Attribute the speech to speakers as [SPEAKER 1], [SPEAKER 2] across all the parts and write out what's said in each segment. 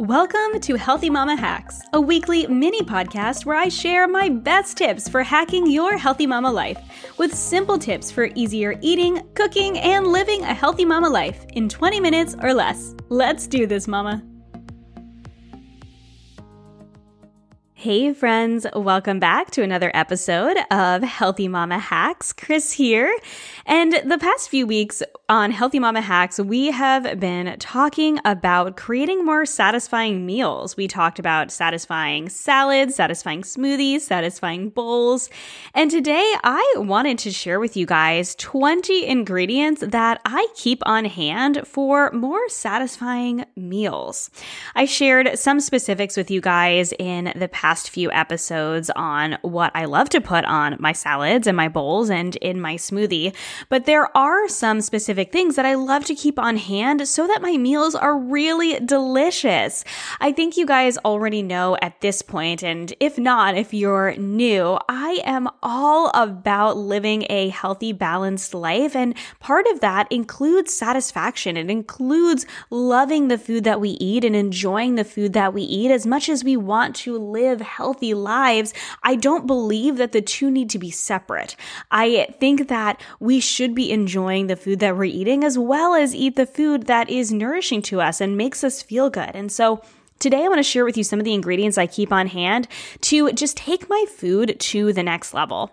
[SPEAKER 1] Welcome to Healthy Mama Hacks, a weekly mini podcast where I share my best tips for hacking your healthy mama life with simple tips for easier eating, cooking, and living a healthy mama life in 20 minutes or less. Let's do this, mama. Hey, friends, welcome back to another episode of Healthy Mama Hacks. Kris here. And the past few weeks on Healthy Mama Hacks, we have been talking about creating more satisfying meals. We talked about satisfying salads, satisfying smoothies, satisfying bowls. And today I wanted to share with you guys 20 ingredients that I keep on hand for more satisfying meals. I shared some specifics with you guys in the past past few episodes on what I love to put on my salads and my bowls and in my smoothie, but there are some specific things that I love to keep on hand so that my meals are really delicious. I think you guys already know at this point, and if not, if you're new, I am all about living a healthy, balanced life. And part of that includes satisfaction. It includes loving the food that we eat and enjoying the food that we eat as much as we want to live live healthy lives, I don't believe that the two need to be separate. I think that we should be enjoying the food that we're eating as well as eat the food that is nourishing to us and makes us feel good. And so, Today, I want to share with you some of the ingredients I keep on hand to just take my food to the next level.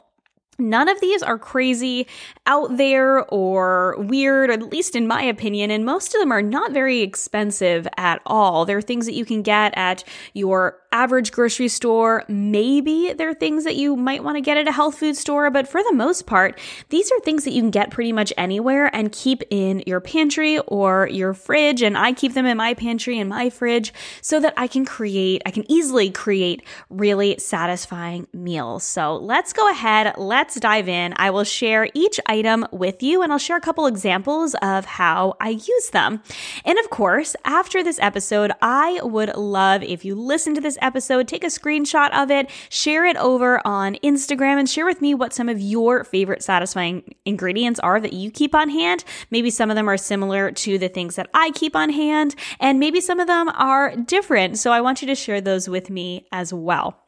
[SPEAKER 1] None of these are crazy, out there, or weird, at least in my opinion, and most of them are not very expensive at all. They're things that you can get at your average grocery store. Maybe there are things that you might want to get at a health food store, but for the most part, these are things that you can get pretty much anywhere and keep in your pantry or your fridge. And I keep them in my pantry and my fridge so that I can create, I can easily create really satisfying meals. So let's go ahead, let's dive in. I will share each item with you and I'll share a couple examples of how I use them. And of course, after this episode, I would love if you listen to this episode, take a screenshot of it, share it over on Instagram, and share with me what some of your favorite satisfying ingredients are that you keep on hand. Maybe some of them are similar to the things that I keep on hand, and maybe some of them are different. So I want you to share those with me as well.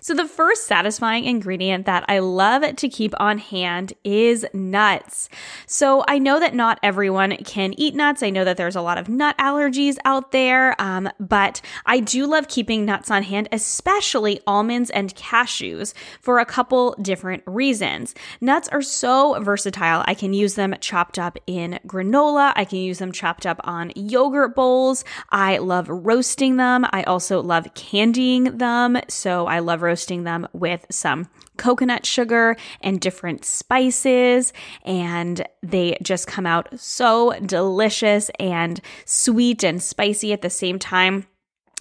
[SPEAKER 1] So, the first satisfying ingredient that I love to keep on hand is nuts. So, I know that not everyone can eat nuts. I know that there's a lot of nut allergies out there, um, but I do love keeping nuts on hand, especially almonds and cashews, for a couple different reasons. Nuts are so versatile. I can use them chopped up in granola, I can use them chopped up on yogurt bowls. I love roasting them. I also love candying them. So, I love roasting them with some coconut sugar and different spices. And they just come out so delicious and sweet and spicy at the same time.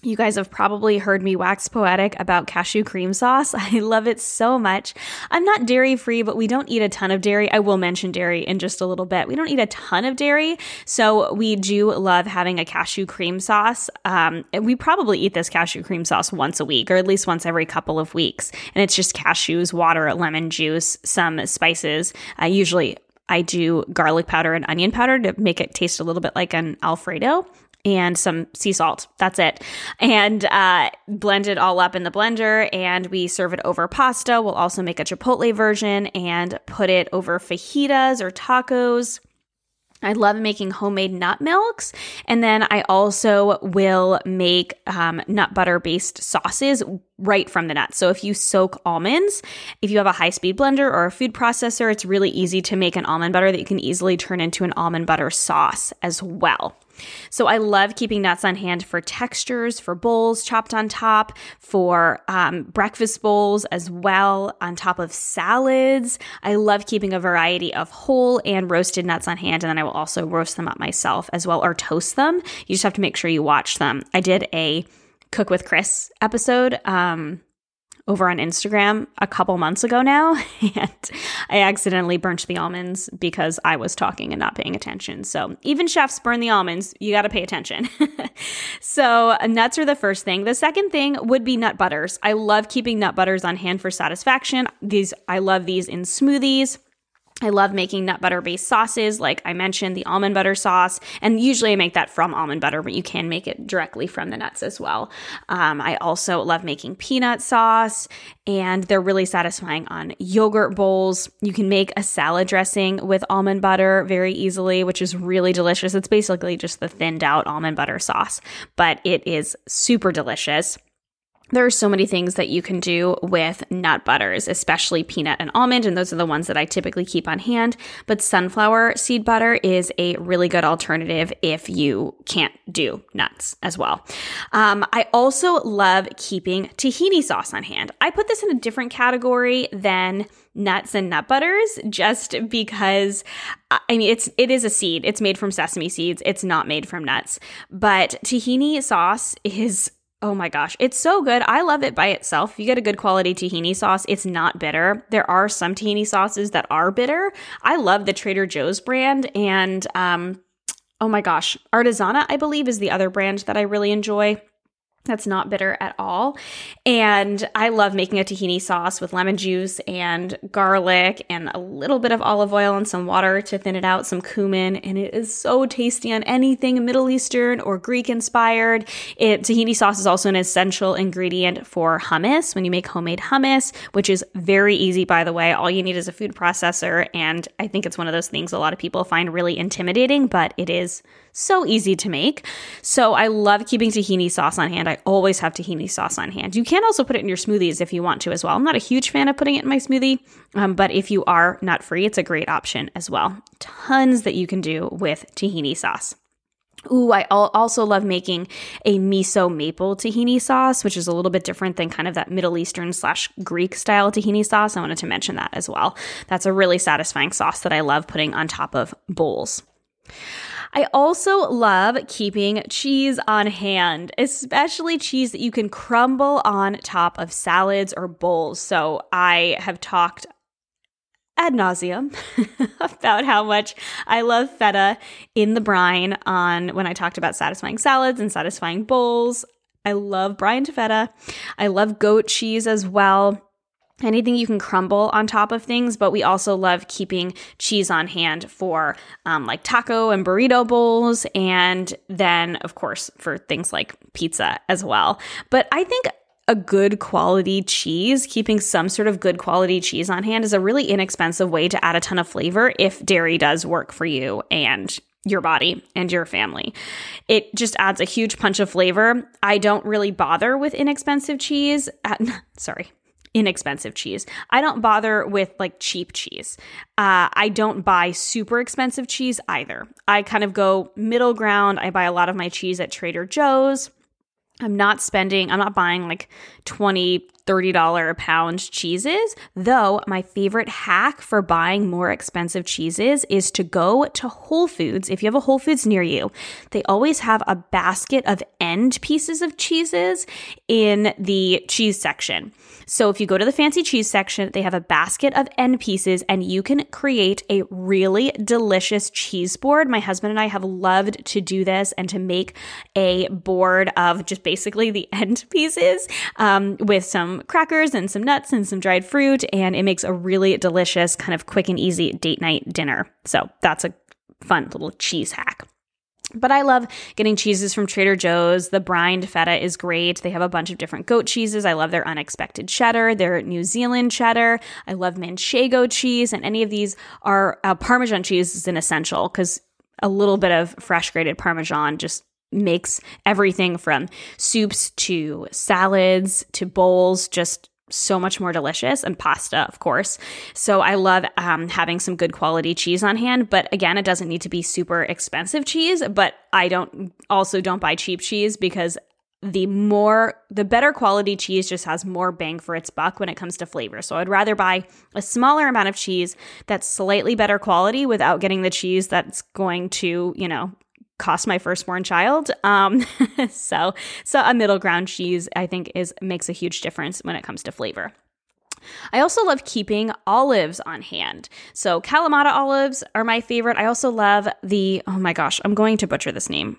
[SPEAKER 1] You guys have probably heard me wax poetic about cashew cream sauce. I love it so much. I'm not dairy free, but we don't eat a ton of dairy. I will mention dairy in just a little bit. We don't eat a ton of dairy, so we do love having a cashew cream sauce. Um, we probably eat this cashew cream sauce once a week, or at least once every couple of weeks. And it's just cashews, water, lemon juice, some spices. Usually I do garlic powder and onion powder to make it taste a little bit like an Alfredo. And some sea salt. That's it. And uh, blend it all up in the blender and we serve it over pasta. We'll also make a chipotle version and put it over fajitas or tacos. I love making homemade nut milks. And then I also will make um, nut butter based sauces right from the nuts. So if you soak almonds, if you have a high speed blender or a food processor, it's really easy to make an almond butter that you can easily turn into an almond butter sauce as well. So I love keeping nuts on hand for textures, for bowls chopped on top, for um, breakfast bowls as well, on top of salads. I love keeping a variety of whole and roasted nuts on hand, and then I will also roast them up myself as well or toast them. You just have to make sure you watch them. I did a Cook with Kris episode. Um, over on Instagram a couple months ago now, and I accidentally burnt the almonds because I was talking and not paying attention. So even chefs burn the almonds, you got to pay attention. so nuts are the first thing. The second thing would be nut butters. I love keeping nut butters on hand for satisfaction. These I love these in smoothies. I love making nut butter based sauces, like I mentioned, the almond butter sauce. And usually I make that from almond butter, but you can make it directly from the nuts as well. Um, I also love making peanut sauce, and they're really satisfying on yogurt bowls. You can make a salad dressing with almond butter very easily, which is really delicious. It's basically just the thinned out almond butter sauce, but it is super delicious. There are so many things that you can do with nut butters, especially peanut and almond, and those are the ones that I typically keep on hand. But sunflower seed butter is a really good alternative if you can't do nuts as well. Um, I also love keeping tahini sauce on hand. I put this in a different category than nuts and nut butters just because I mean it's it is a seed. It's made from sesame seeds. It's not made from nuts. But tahini sauce is Oh my gosh, it's so good. I love it by itself. You get a good quality tahini sauce, it's not bitter. There are some tahini sauces that are bitter. I love the Trader Joe's brand and um oh my gosh, Artisana I believe is the other brand that I really enjoy that's not bitter at all. And I love making a tahini sauce with lemon juice and garlic and a little bit of olive oil and some water to thin it out, some cumin. And it is so tasty on anything Middle Eastern or Greek inspired. It, tahini sauce is also an essential ingredient for hummus when you make homemade hummus, which is very easy, by the way. All you need is a food processor. And I think it's one of those things a lot of people find really intimidating, but it is so easy to make. So I love keeping tahini sauce on hand. I always have tahini sauce on hand. You can also put it in your smoothies if you want to as well. I'm not a huge fan of putting it in my smoothie, um, but if you are nut free, it's a great option as well. Tons that you can do with tahini sauce. Ooh, I also love making a miso maple tahini sauce, which is a little bit different than kind of that Middle Eastern slash Greek style tahini sauce. I wanted to mention that as well. That's a really satisfying sauce that I love putting on top of bowls. I also love keeping cheese on hand, especially cheese that you can crumble on top of salads or bowls. So I have talked ad nauseum about how much I love feta in the brine on when I talked about satisfying salads and satisfying bowls. I love brine feta. I love goat cheese as well anything you can crumble on top of things, but we also love keeping cheese on hand for um, like taco and burrito bowls, and then, of course, for things like pizza as well. But I think a good quality cheese, keeping some sort of good quality cheese on hand is a really inexpensive way to add a ton of flavor if dairy does work for you and your body and your family. It just adds a huge punch of flavor. I don't really bother with inexpensive cheese. At, sorry, inexpensive cheese. I don't bother with like cheap cheese. Uh, I don't buy super expensive cheese either. I kind of go middle ground. I buy a lot of my cheese at Trader Joe's. I'm not spending, I'm not buying like 20, $30 a pound cheeses, though my favorite hack for buying more expensive cheeses is to go to Whole Foods. If you have a Whole Foods near you, they always have a basket of end pieces of cheeses in the cheese section. So if you go to the fancy cheese section, they have a basket of end pieces and you can create a really delicious cheese board. My husband and I have loved to do this and to make a board of just basically the end pieces um, with some crackers and some nuts and some dried fruit, and it makes a really delicious, kind of quick and easy date night dinner. So that's a fun little cheese hack. But I love getting cheeses from Trader Joe's. The brined feta is great. They have a bunch of different goat cheeses. I love their unexpected cheddar, their New Zealand cheddar. I love manchego cheese, and any of these are uh, Parmesan cheese is an essential because a little bit of fresh grated Parmesan just makes everything from soups to salads to bowls just so much more delicious and pasta of course. So i love um, having some good quality cheese on hand but again it doesn't need to be super expensive cheese but i don't also don't buy cheap cheese because the more the better quality cheese just has more bang for its buck when it comes to flavor. So i'd rather buy a smaller amount of cheese that's slightly better quality without getting the cheese that's going to you know cost my firstborn child. Um, so, so a middle ground cheese I think is makes a huge difference when it comes to flavor. I also love keeping olives on hand. So Kalamata olives are my favorite. I also love the oh my gosh, I'm going to butcher this name.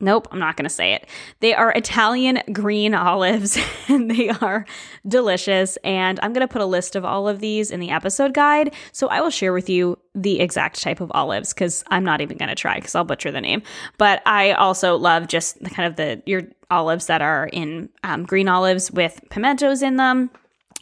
[SPEAKER 1] Nope, I'm not going to say it. They are Italian green olives and they are delicious. And I'm going to put a list of all of these in the episode guide. So I will share with you the exact type of olives because I'm not even going to try because I'll butcher the name. But I also love just the kind of the your olives that are in um, green olives with pimentos in them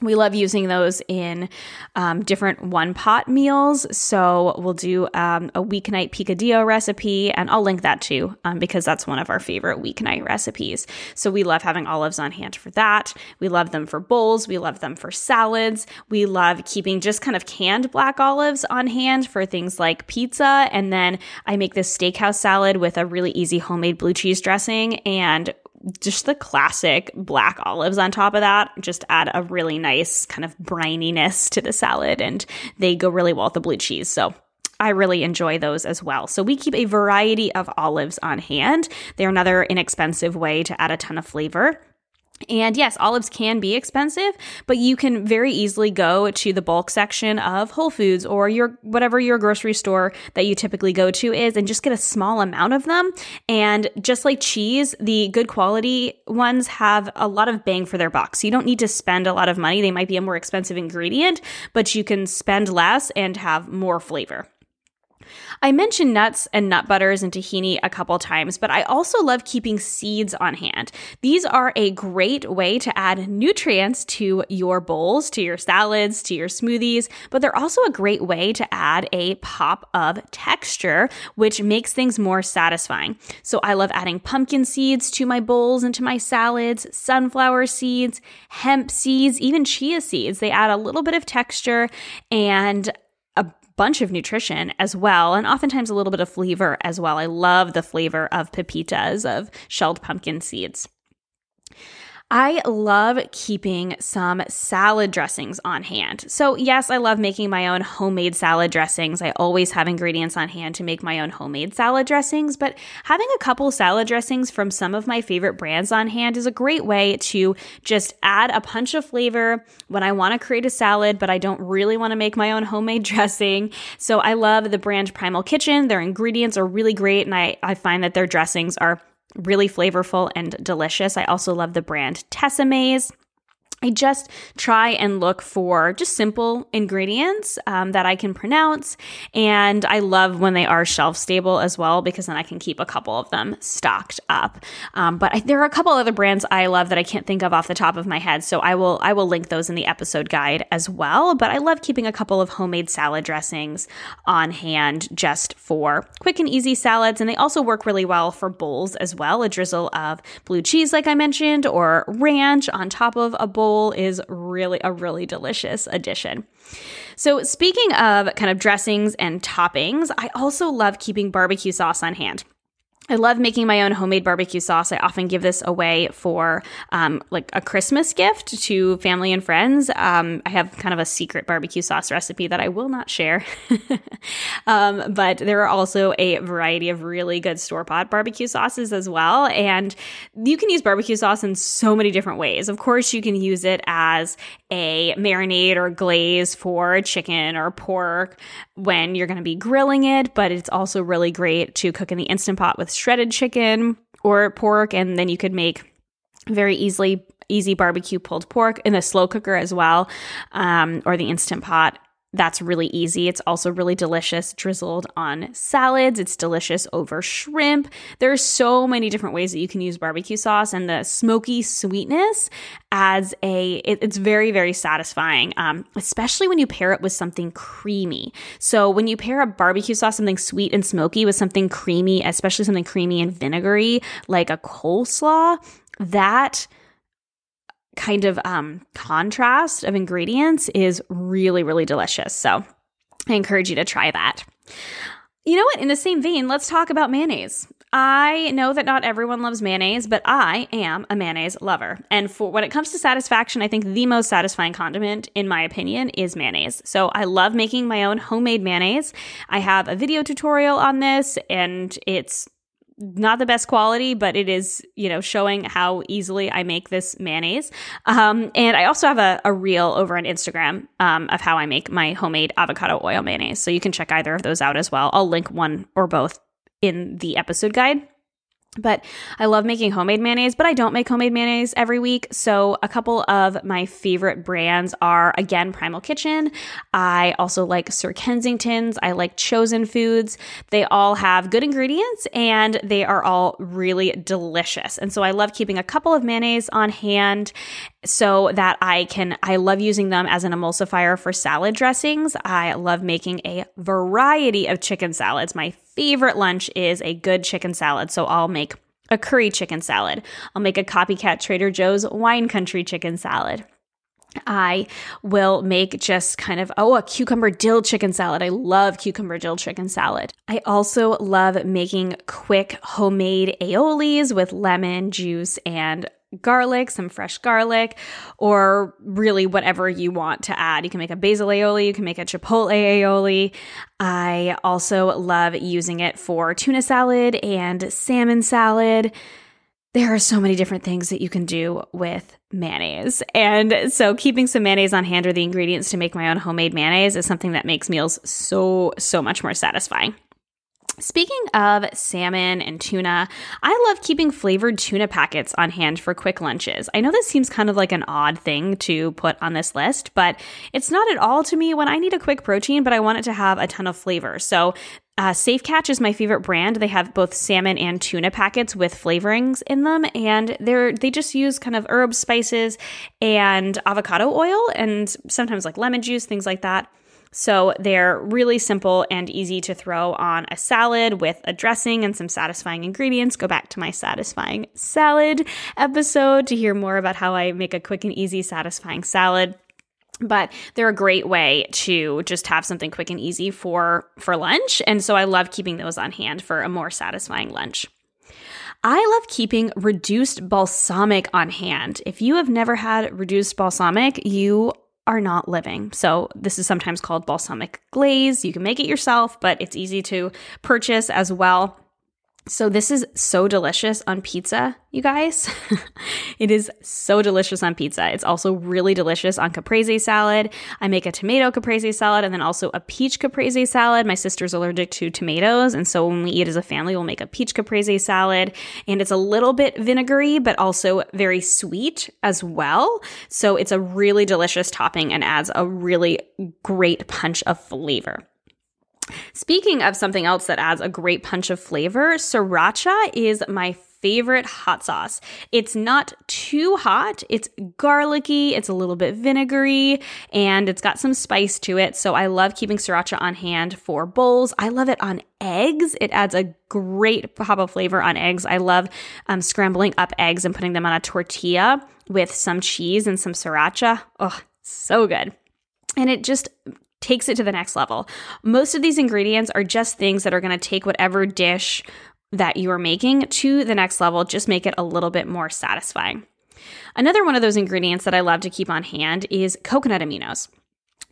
[SPEAKER 1] we love using those in um, different one pot meals. So we'll do um, a weeknight picadillo recipe, and I'll link that too um, because that's one of our favorite weeknight recipes. So we love having olives on hand for that. We love them for bowls. We love them for salads. We love keeping just kind of canned black olives on hand for things like pizza. And then I make this steakhouse salad with a really easy homemade blue cheese dressing. And just the classic black olives on top of that just add a really nice kind of brininess to the salad and they go really well with the blue cheese. So I really enjoy those as well. So we keep a variety of olives on hand. They're another inexpensive way to add a ton of flavor. And yes, olives can be expensive, but you can very easily go to the bulk section of Whole Foods or your whatever your grocery store that you typically go to is and just get a small amount of them. And just like cheese, the good quality ones have a lot of bang for their buck. So you don't need to spend a lot of money. They might be a more expensive ingredient, but you can spend less and have more flavor. I mentioned nuts and nut butters and tahini a couple times, but I also love keeping seeds on hand. These are a great way to add nutrients to your bowls, to your salads, to your smoothies, but they're also a great way to add a pop of texture, which makes things more satisfying. So I love adding pumpkin seeds to my bowls and to my salads, sunflower seeds, hemp seeds, even chia seeds. They add a little bit of texture and bunch of nutrition as well, and oftentimes a little bit of flavor as well. I love the flavor of pepitas, of shelled pumpkin seeds. I love keeping some salad dressings on hand. So, yes, I love making my own homemade salad dressings. I always have ingredients on hand to make my own homemade salad dressings, but having a couple salad dressings from some of my favorite brands on hand is a great way to just add a punch of flavor when I want to create a salad, but I don't really want to make my own homemade dressing. So, I love the brand Primal Kitchen. Their ingredients are really great, and I, I find that their dressings are really flavorful and delicious. I also love the brand Tessemae's. I just try and look for just simple ingredients um, that I can pronounce. And I love when they are shelf stable as well, because then I can keep a couple of them stocked up. Um, but I, there are a couple other brands I love that I can't think of off the top of my head. So I will, I will link those in the episode guide as well. But I love keeping a couple of homemade salad dressings on hand just for quick and easy salads. And they also work really well for bowls as well. A drizzle of blue cheese, like I mentioned, or ranch on top of a bowl is really a really delicious addition. So, speaking of kind of dressings and toppings, I also love keeping barbecue sauce on hand. I love making my own homemade barbecue sauce. I often give this away for um, like a Christmas gift to family and friends. Um, I have kind of a secret barbecue sauce recipe that I will not share. um, but there are also a variety of really good store bought barbecue sauces as well. And you can use barbecue sauce in so many different ways. Of course, you can use it as a marinade or glaze for chicken or pork when you're going to be grilling it, but it's also really great to cook in the Instant Pot with shredded chicken or pork, and then you could make very easily easy barbecue pulled pork in a slow cooker as well, um, or the instant pot that's really easy. It's also really delicious drizzled on salads. It's delicious over shrimp. There are so many different ways that you can use barbecue sauce, and the smoky sweetness adds a. It, it's very very satisfying, um, especially when you pair it with something creamy. So when you pair a barbecue sauce, something sweet and smoky, with something creamy, especially something creamy and vinegary, like a coleslaw, that kind of um, contrast of ingredients is really, really delicious. So I encourage you to try that. You know what? In the same vein, let's talk about mayonnaise. I know that not everyone loves mayonnaise, but I am a mayonnaise lover. And for when it comes to satisfaction, I think the most satisfying condiment, in my opinion, is mayonnaise. So I love making my own homemade mayonnaise. I have a video tutorial on this, and it's not the best quality, but it is, you know, showing how easily I make this mayonnaise. Um, and I also have a, a reel over on Instagram um, of how I make my homemade avocado oil mayonnaise. So you can check either of those out as well. I'll link one or both in the episode guide. But I love making homemade mayonnaise, but I don't make homemade mayonnaise every week. So, a couple of my favorite brands are again Primal Kitchen. I also like Sir Kensington's. I like Chosen Foods. They all have good ingredients and they are all really delicious. And so, I love keeping a couple of mayonnaise on hand so that I can, I love using them as an emulsifier for salad dressings. I love making a variety of chicken salads. My favorite lunch is a good chicken salad. So I'll make a curry chicken salad. I'll make a copycat Trader Joe's wine country chicken salad. I will make just kind of, oh, a cucumber dill chicken salad. I love cucumber dill chicken salad. I also love making quick homemade aiolis with lemon juice and garlic, some fresh garlic, or really whatever you want to add. You can make a basil aioli, you can make a chipotle aioli. I also love using it for tuna salad and salmon salad. There are so many different things that you can do with mayonnaise. And so, keeping some mayonnaise on hand or the ingredients to make my own homemade mayonnaise is something that makes meals so, so much more satisfying. Speaking of salmon and tuna, I love keeping flavored tuna packets on hand for quick lunches. I know this seems kind of like an odd thing to put on this list, but it's not at all to me when I need a quick protein, but I want it to have a ton of flavor. So, uh, Safe Catch is my favorite brand. They have both salmon and tuna packets with flavorings in them, and they're they just use kind of herbs, spices, and avocado oil, and sometimes like lemon juice, things like that. So they're really simple and easy to throw on a salad with a dressing and some satisfying ingredients. Go back to my satisfying salad episode to hear more about how I make a quick and easy satisfying salad but they're a great way to just have something quick and easy for for lunch and so i love keeping those on hand for a more satisfying lunch I love keeping reduced balsamic on hand. If you have never had reduced balsamic, you are not living. So, this is sometimes called balsamic glaze. You can make it yourself, but it's easy to purchase as well. So, this is so delicious on pizza, you guys. it is so delicious on pizza. It's also really delicious on caprese salad. I make a tomato caprese salad and then also a peach caprese salad. My sister's allergic to tomatoes. And so, when we eat as a family, we'll make a peach caprese salad. And it's a little bit vinegary, but also very sweet as well. So, it's a really delicious topping and adds a really great punch of flavor. Speaking of something else that adds a great punch of flavor, sriracha is my favorite hot sauce. It's not too hot, it's garlicky, it's a little bit vinegary, and it's got some spice to it. So I love keeping sriracha on hand for bowls. I love it on eggs. It adds a great pop of flavor on eggs. I love um, scrambling up eggs and putting them on a tortilla with some cheese and some sriracha. Oh, so good. And it just takes it to the next level. Most of these ingredients are just things that are going to take whatever dish that you are making to the next level, just make it a little bit more satisfying. Another one of those ingredients that I love to keep on hand is coconut aminos.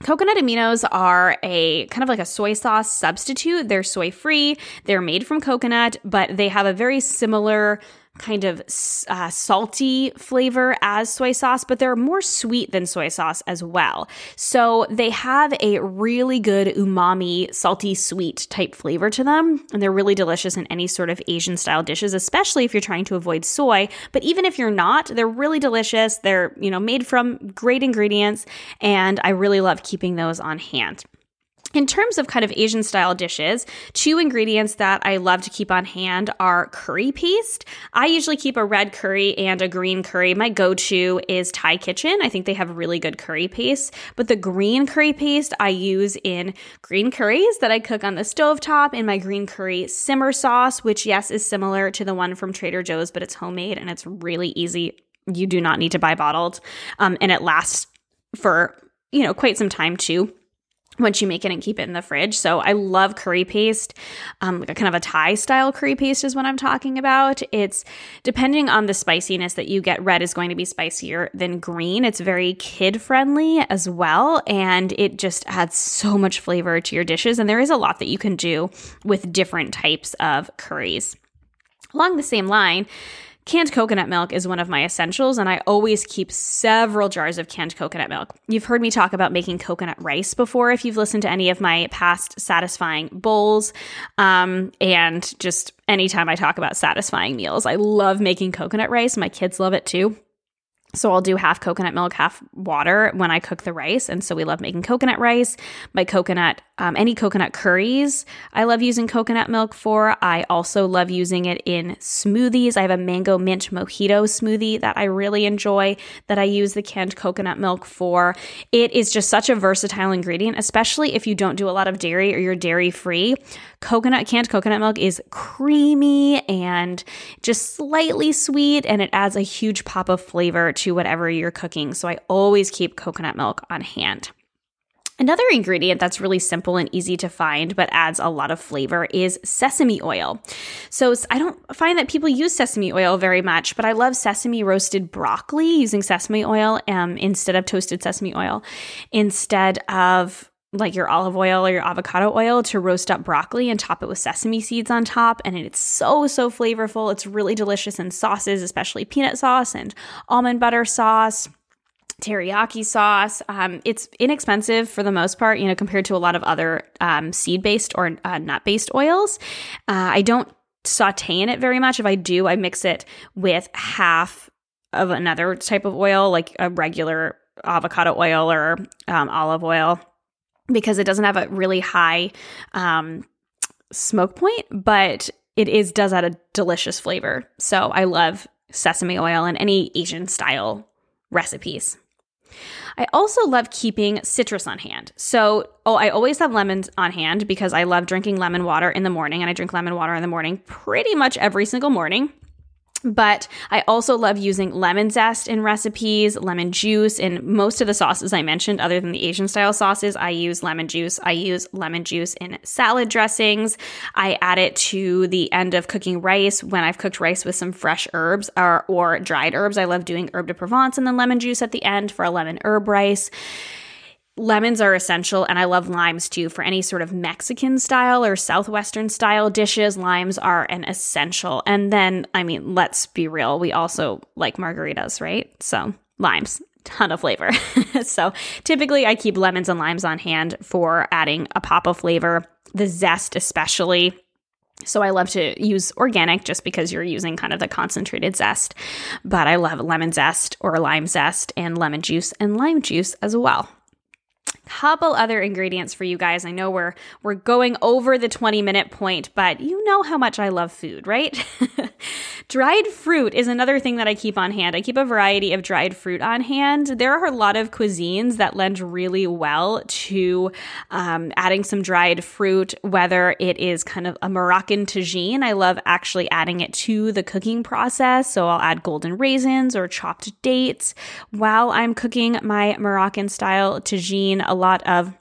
[SPEAKER 1] Coconut aminos are a kind of like a soy sauce substitute. They're soy free, they're made from coconut, but they have a very similar kind of uh, salty flavor as soy sauce, but they're more sweet than soy sauce as well. So they have a really good umami, salty, sweet type flavor to them. And they're really delicious in any sort of Asian style dishes, especially if you're trying to avoid soy. But even if you're not, they're really delicious. They're, you know, made from great ingredients. And I really love keeping those on hand. In terms of kind of Asian style dishes, two ingredients that I love to keep on hand are curry paste. I usually keep a red curry and a green curry. My go to is Thai Kitchen. I think they have really good curry paste, but the green curry paste I use in green curries that I cook on the stove top in my green curry simmer sauce, which, yes, is similar to the one from Trader Joe's, but it's homemade and it's really easy. You do not need to buy bottled, um, and it lasts for you know quite some time too once you make it and keep it in the fridge. So I love curry paste. Um, like a kind of a Thai style curry paste is what I'm talking about. It's depending on the spiciness that you get, red is going to be spicier than green. It's very kid friendly as well. And it just adds so much flavor to your dishes. And there is a lot that you can do with different types of curries. Along the same line, Canned coconut milk is one of my essentials, and I always keep several jars of canned coconut milk. You've heard me talk about making coconut rice before if you've listened to any of my past satisfying bowls. Um, and just anytime I talk about satisfying meals, I love making coconut rice. My kids love it too. So I'll do half coconut milk, half water when I cook the rice. And so we love making coconut rice. My coconut, um, any coconut curries, I love using coconut milk for. I also love using it in smoothies. I have a mango mint mojito smoothie that I really enjoy that I use the canned coconut milk for. It is just such a versatile ingredient, especially if you don't do a lot of dairy or you're dairy free. Coconut, canned coconut milk is creamy and just slightly sweet, and it adds a huge pop of flavor to to whatever you're cooking. So I always keep coconut milk on hand. Another ingredient that's really simple and easy to find but adds a lot of flavor is sesame oil. So I don't find that people use sesame oil very much, but I love sesame roasted broccoli using sesame oil um, instead of toasted sesame oil, instead of like your olive oil or your avocado oil to roast up broccoli and top it with sesame seeds on top. And it's so, so flavorful. It's really delicious in sauces, especially peanut sauce and almond butter sauce teriyaki sauce. Um, it's inexpensive for the most part, you know, compared to a lot of other um, seed based or uh, nut based oils. Uh, I don't saute in it very much. If I do, I mix it with half of another type of oil, like a regular avocado oil or um, olive oil because it doesn't have a really high um, smoke point, but it is does add a delicious flavor. So I love sesame oil and any Asian style recipes. I also love keeping citrus on hand. So, oh, I always have lemons on hand because I love drinking lemon water in the morning and I drink lemon water in the morning pretty much every single morning. But I also love using lemon zest in recipes, lemon juice in most of the sauces I mentioned, other than the Asian style sauces. I use lemon juice. I use lemon juice in salad dressings. I add it to the end of cooking rice when I've cooked rice with some fresh herbs or, or dried herbs. I love doing herb de Provence and then lemon juice at the end for a lemon herb rice. Lemons are essential, and I love limes too. For any sort of Mexican style or Southwestern style dishes, limes are an essential. And then, I mean, let's be real, we also like margaritas, right? So, limes, ton of flavor. so, typically, I keep lemons and limes on hand for adding a pop of flavor, the zest, especially. So I love to use organic just because you're using kind of the concentrated zest. But I love lemon zest or lime zest and lemon juice and lime juice as well couple other ingredients for you guys. I know we're we're going over the 20 minute point, but you know how much I love food, right? dried fruit is another thing that I keep on hand. I keep a variety of dried fruit on hand. There are a lot of cuisines that lend really well to um, adding some dried fruit, whether it is kind of a Moroccan tagine. I love actually adding it to the cooking process. So I'll add golden raisins or chopped dates while I'm cooking my Moroccan style tagine a lot of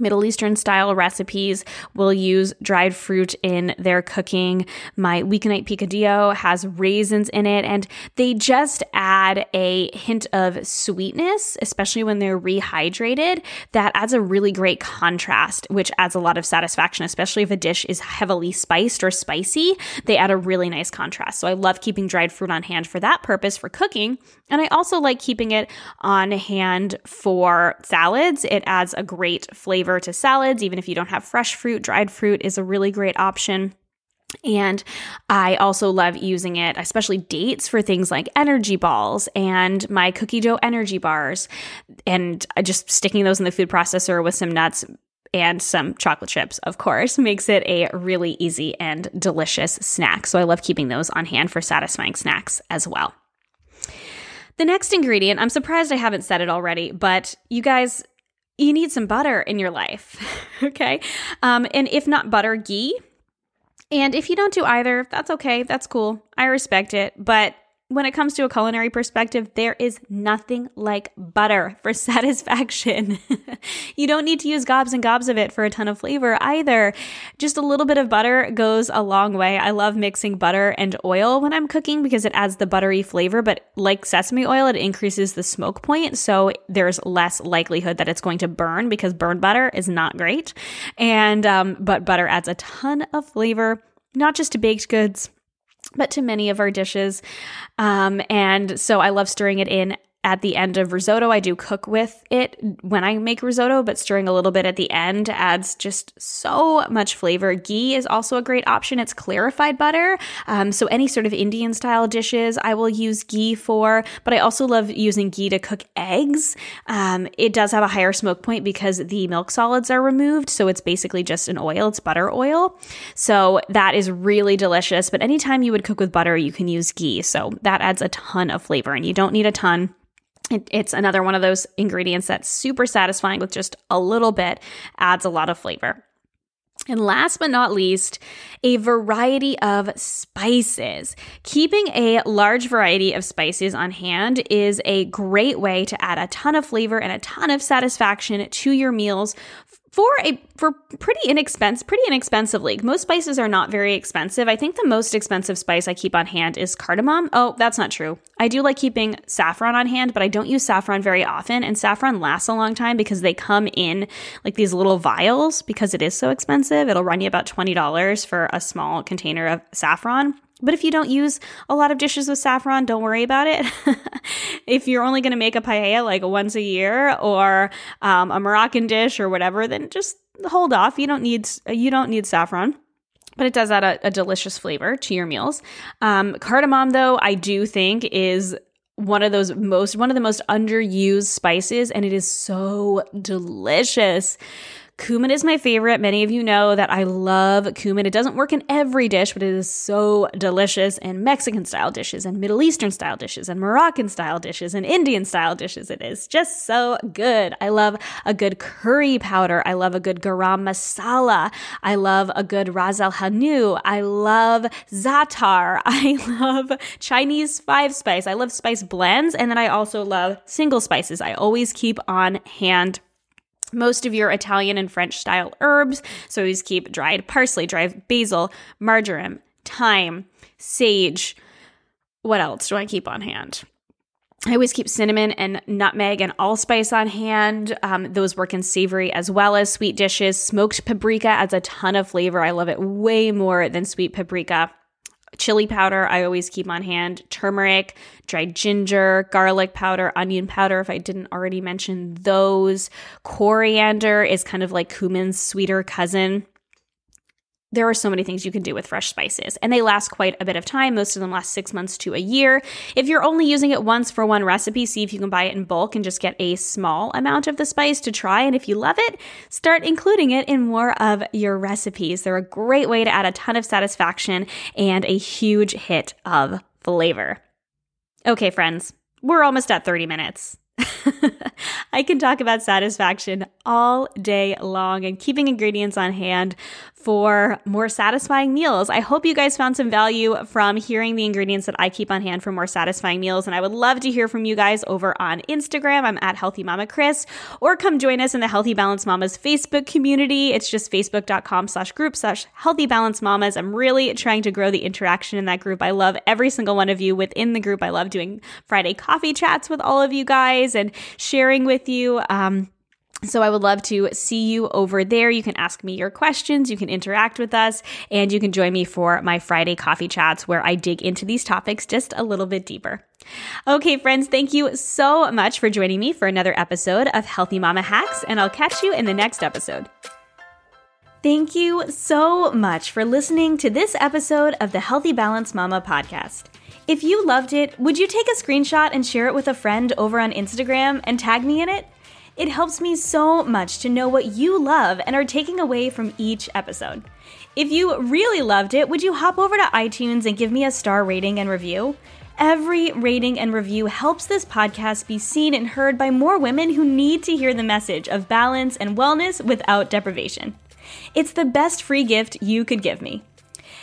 [SPEAKER 1] Middle Eastern style recipes will use dried fruit in their cooking. My weeknight picadillo has raisins in it, and they just add a hint of sweetness, especially when they're rehydrated. That adds a really great contrast, which adds a lot of satisfaction, especially if a dish is heavily spiced or spicy. They add a really nice contrast. So I love keeping dried fruit on hand for that purpose for cooking. And I also like keeping it on hand for salads. It adds a great flavor to salads, even if you don't have fresh fruit. Dried fruit is a really great option. And I also love using it, especially dates, for things like energy balls and my cookie dough energy bars. And just sticking those in the food processor with some nuts and some chocolate chips, of course, makes it a really easy and delicious snack. So I love keeping those on hand for satisfying snacks as well. The next ingredient, I'm surprised I haven't said it already, but you guys, you need some butter in your life. okay. Um, and if not butter, ghee. And if you don't do either, that's okay. That's cool. I respect it. But when it comes to a culinary perspective, there is nothing like butter for satisfaction. you don't need to use gobs and gobs of it for a ton of flavor either. Just a little bit of butter goes a long way. I love mixing butter and oil when I'm cooking because it adds the buttery flavor, but like sesame oil, it increases the smoke point. So there's less likelihood that it's going to burn because burned butter is not great. And, um, but butter adds a ton of flavor, not just to baked goods but to many of our dishes. Um, and so I love stirring it in at the end of risotto. I do cook with it when I make risotto, but stirring a little bit at the end adds just so much flavor. Ghee is also a great option. It's clarified butter. Um, so any sort of Indian style dishes, I will use ghee for, but I also love using ghee to cook eggs. Um, it does have a higher smoke point because the milk solids are removed. So it's basically just an oil, it's butter oil. So that is really delicious. But anytime you would cook with butter, you can use ghee. So that adds a ton of flavor and you don't need a ton. It, it's another one of those ingredients that's super satisfying with just a little bit, adds a lot of flavor. And last but not least, a variety of spices. Keeping a large variety of spices on hand is a great way to add a ton of flavor and a ton of satisfaction to your meals for a for pretty inexpensive pretty inexpensively most spices are not very expensive. I think the most expensive spice i keep on hand is cardamom. Oh that's not true. I do like keeping saffron on hand but i don't use saffron very often and saffron lasts a long time because they come in like these little vials because it is so expensive. It'll run you about $20 for a small container of saffron but if you don't use a lot of dishes with saffron, don't worry about it. if you're only going to make a paella like once a year or um, a Moroccan dish or whatever, then just hold off. You don't need you don't need saffron but it does add a, a, delicious flavor to your meals. Um, cardamom, though, I do think is one of those most one of the most underused spices, and it is so delicious. Cumin is my favorite. Many of you know that I love cumin. It doesn't work in every dish, but it is so delicious in Mexican style dishes and Middle Eastern style dishes and Moroccan style dishes and Indian style dishes. It is just so good. I love a good curry powder. I love a good garam masala. I love a good ras el hanout. I love za'atar. I love Chinese five spice. I love spice blends. And then I also love single spices. I always keep on hand most of your Italian and French style herbs. So always keep dried parsley, dried basil, marjoram, thyme, sage. What else do I keep on hand? I always keep cinnamon and nutmeg and allspice on hand. Um, those work in savory as well as sweet dishes. Smoked paprika adds a ton of flavor. I love it way more than sweet paprika chili powder I always keep on hand, turmeric, dried ginger, garlic powder, onion powder if I didn't already mention those. Coriander is kind of like cumin's sweeter cousin there are so many things you can do with fresh spices, and they last quite a bit of time. Most of them last six months to a year. If you're only using it once for one recipe, see if you can buy it in bulk and just get a small amount of the spice to try. And if you love it, start including it in more of your recipes. They're a great way to add a ton of satisfaction and a huge hit of flavor. Okay, friends, we're almost at 30 minutes. I can talk about satisfaction all day long, and keeping ingredients on hand for more satisfying meals. I hope you guys found some value from hearing the ingredients that I keep on hand for more satisfying meals. And I would love to hear from you guys over on Instagram. I'm at Healthy Mama Kris, or come join us in the Healthy Balance Mamas Facebook community. It's just facebook.com slash group slash Healthy Balance Mamas. I'm really trying to grow the interaction in that group. I love every single one of you within the group. I love doing Friday coffee chats with all of you guys and sharing with you. Um, so I would love to see you over there. You can ask me your questions, you can interact with us, and you can join me for my Friday coffee chats where I dig into these topics just a little bit deeper. Okay, friends, thank you so much for joining me for another episode of Healthy Mama Hacks, and I'll catch you in the next episode. Thank you so much for listening to this episode of the Healthy Balance Mama podcast. If you loved it, would you take a screenshot and share it with a friend over on Instagram and tag me in it? It helps me so much to know what you love and are taking away from each episode. If you really loved it, would you hop over to iTunes and give me a star rating and review? Every rating and review helps this podcast be seen and heard by more women who need to hear the message of balance and wellness without deprivation. It's the best free gift you could give me.